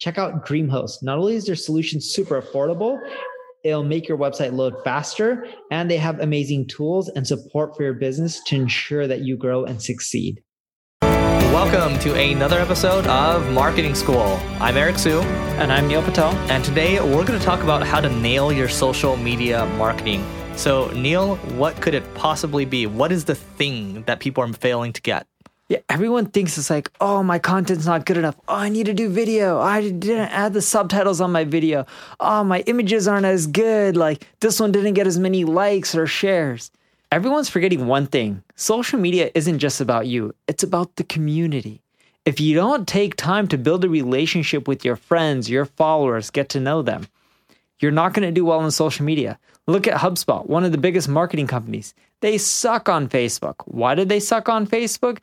Check out DreamHost. Not only is their solution super affordable, it'll make your website load faster, and they have amazing tools and support for your business to ensure that you grow and succeed. Welcome to another episode of Marketing School. I'm Eric Siu. And I'm Neil Patel. And today we're going to talk about how to nail your social media marketing. So, Neil, what could it possibly be? What is the thing that people are failing to get? Yeah, everyone thinks it's like, oh, my content's not good enough. Oh, I need to do video. I didn't add the subtitles on my video. Oh, my images aren't as good. Like, this one didn't get as many likes or shares. Everyone's forgetting one thing social media isn't just about you, it's about the community. If you don't take time to build a relationship with your friends, your followers, get to know them, you're not going to do well on social media. Look at HubSpot, one of the biggest marketing companies. They suck on Facebook. Why did they suck on Facebook?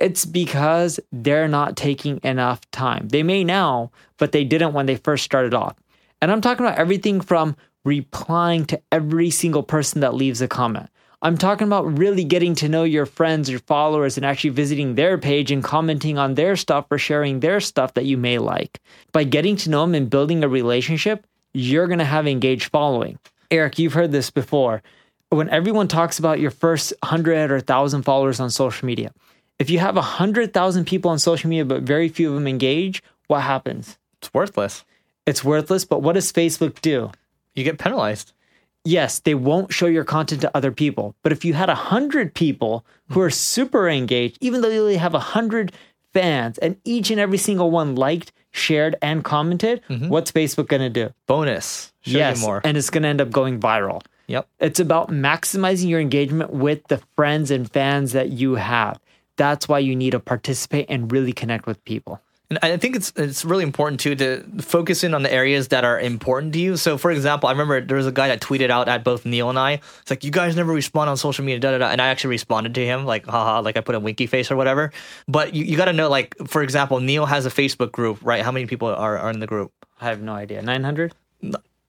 It's because they're not taking enough time. They may now, but they didn't when they first started off. And I'm talking about everything from replying to every single person that leaves a comment I'm talking about really getting to know your friends, your followers, and actually visiting their page and commenting on their stuff or sharing their stuff that you may like. By getting to know them and building a relationship, you're going to have engaged following. Eric, you've heard this before. When everyone talks about your first 100 or 1,000 followers on social media, if you have 100,000 people on social media, but very few of them engage, what happens? It's worthless. It's worthless, but what does Facebook do? You get penalized yes, they won't show your content to other people. But if you had a hundred people who are super engaged, even though you only have a hundred fans and each and every single one liked, shared, and commented, mm-hmm. what's Facebook going to do? Bonus. Show yes, more. And it's going to end up going viral. Yep. It's about maximizing your engagement with the friends and fans that you have. That's why you need to participate and really connect with people. And I think it's it's really important too to focus in on the areas that are important to you. So, for example, I remember there was a guy that tweeted out at both Neil and I. It's like you guys never respond on social media, da da da. And I actually responded to him like, haha, like I put a winky face or whatever. But you, you got to know, like, for example, Neil has a Facebook group, right? How many people are are in the group? I have no idea. Nine hundred.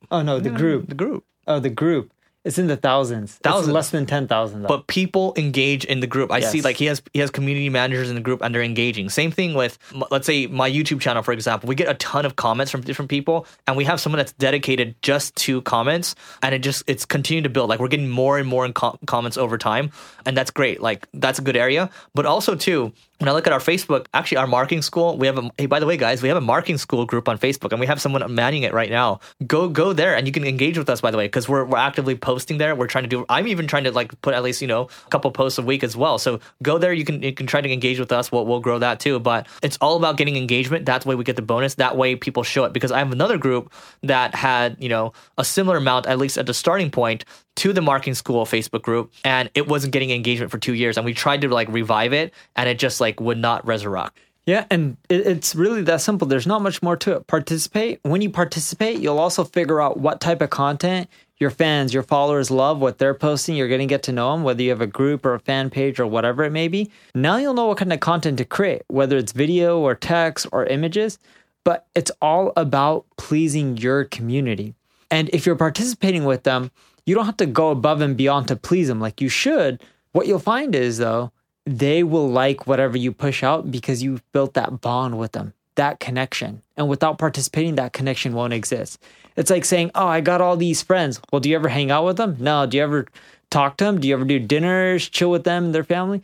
Oh no, the group. The group. Oh, the group. It's in the thousands. Thousands. It's less than ten thousand. But people engage in the group. I yes. see, like he has he has community managers in the group, and they're engaging. Same thing with let's say my YouTube channel, for example. We get a ton of comments from different people, and we have someone that's dedicated just to comments, and it just it's continuing to build. Like we're getting more and more in com- comments over time, and that's great. Like that's a good area. But also too, when I look at our Facebook, actually our marketing school, we have a hey, by the way, guys, we have a marketing school group on Facebook and we have someone manning it right now. Go go there and you can engage with us, by the way, because we're we're actively posting there. We're trying to do I'm even trying to like put at least, you know, a couple posts a week as well. So go there, you can you can try to engage with us. We'll we'll grow that too. But it's all about getting engagement. That's way we get the bonus. That way people show it. Because I have another group that had, you know, a similar amount, at least at the starting point, to the marketing school Facebook group and it wasn't getting engagement for two years. And we tried to like revive it and it just like would not resurrect. Yeah, and it's really that simple. There's not much more to it. Participate. When you participate, you'll also figure out what type of content your fans, your followers love, what they're posting. You're going to get to know them, whether you have a group or a fan page or whatever it may be. Now you'll know what kind of content to create, whether it's video or text or images. But it's all about pleasing your community. And if you're participating with them, you don't have to go above and beyond to please them like you should. What you'll find is, though, they will like whatever you push out because you've built that bond with them, that connection. And without participating, that connection won't exist. It's like saying, Oh, I got all these friends. Well, do you ever hang out with them? No. Do you ever talk to them? Do you ever do dinners, chill with them and their family?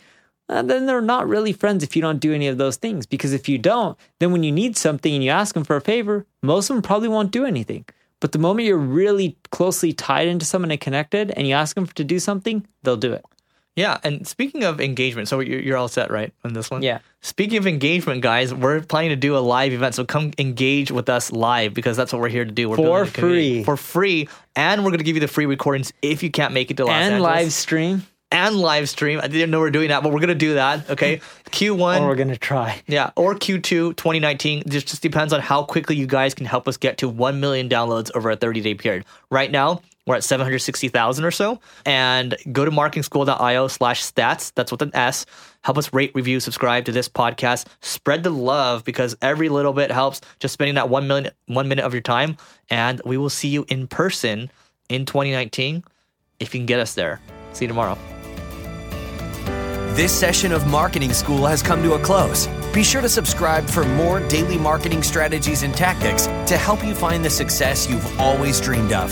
Uh, then they're not really friends if you don't do any of those things. Because if you don't, then when you need something and you ask them for a favor, most of them probably won't do anything. But the moment you're really closely tied into someone and connected and you ask them to do something, they'll do it. Yeah, and speaking of engagement, so you're all set, right, on this one? Yeah. Speaking of engagement, guys, we're planning to do a live event, so come engage with us live because that's what we're here to do. We're for free, for free, and we're going to give you the free recordings if you can't make it to Los and Angeles. live stream. and live stream. I didn't know we are doing that, but we're gonna do that. Okay, Q1. or we're gonna try. Yeah, or Q2 2019. Just just depends on how quickly you guys can help us get to one million downloads over a 30 day period. Right now, we're at 760,000 or so. And go to marketingschool.io slash stats. That's with an S. Help us rate, review, subscribe to this podcast. Spread the love because every little bit helps. Just spending that one minute, one minute of your time. And we will see you in person in 2019 if you can get us there. See you tomorrow. This session of Marketing School has come to a close. Be sure to subscribe for more daily marketing strategies and tactics to help you find the success you've always dreamed of.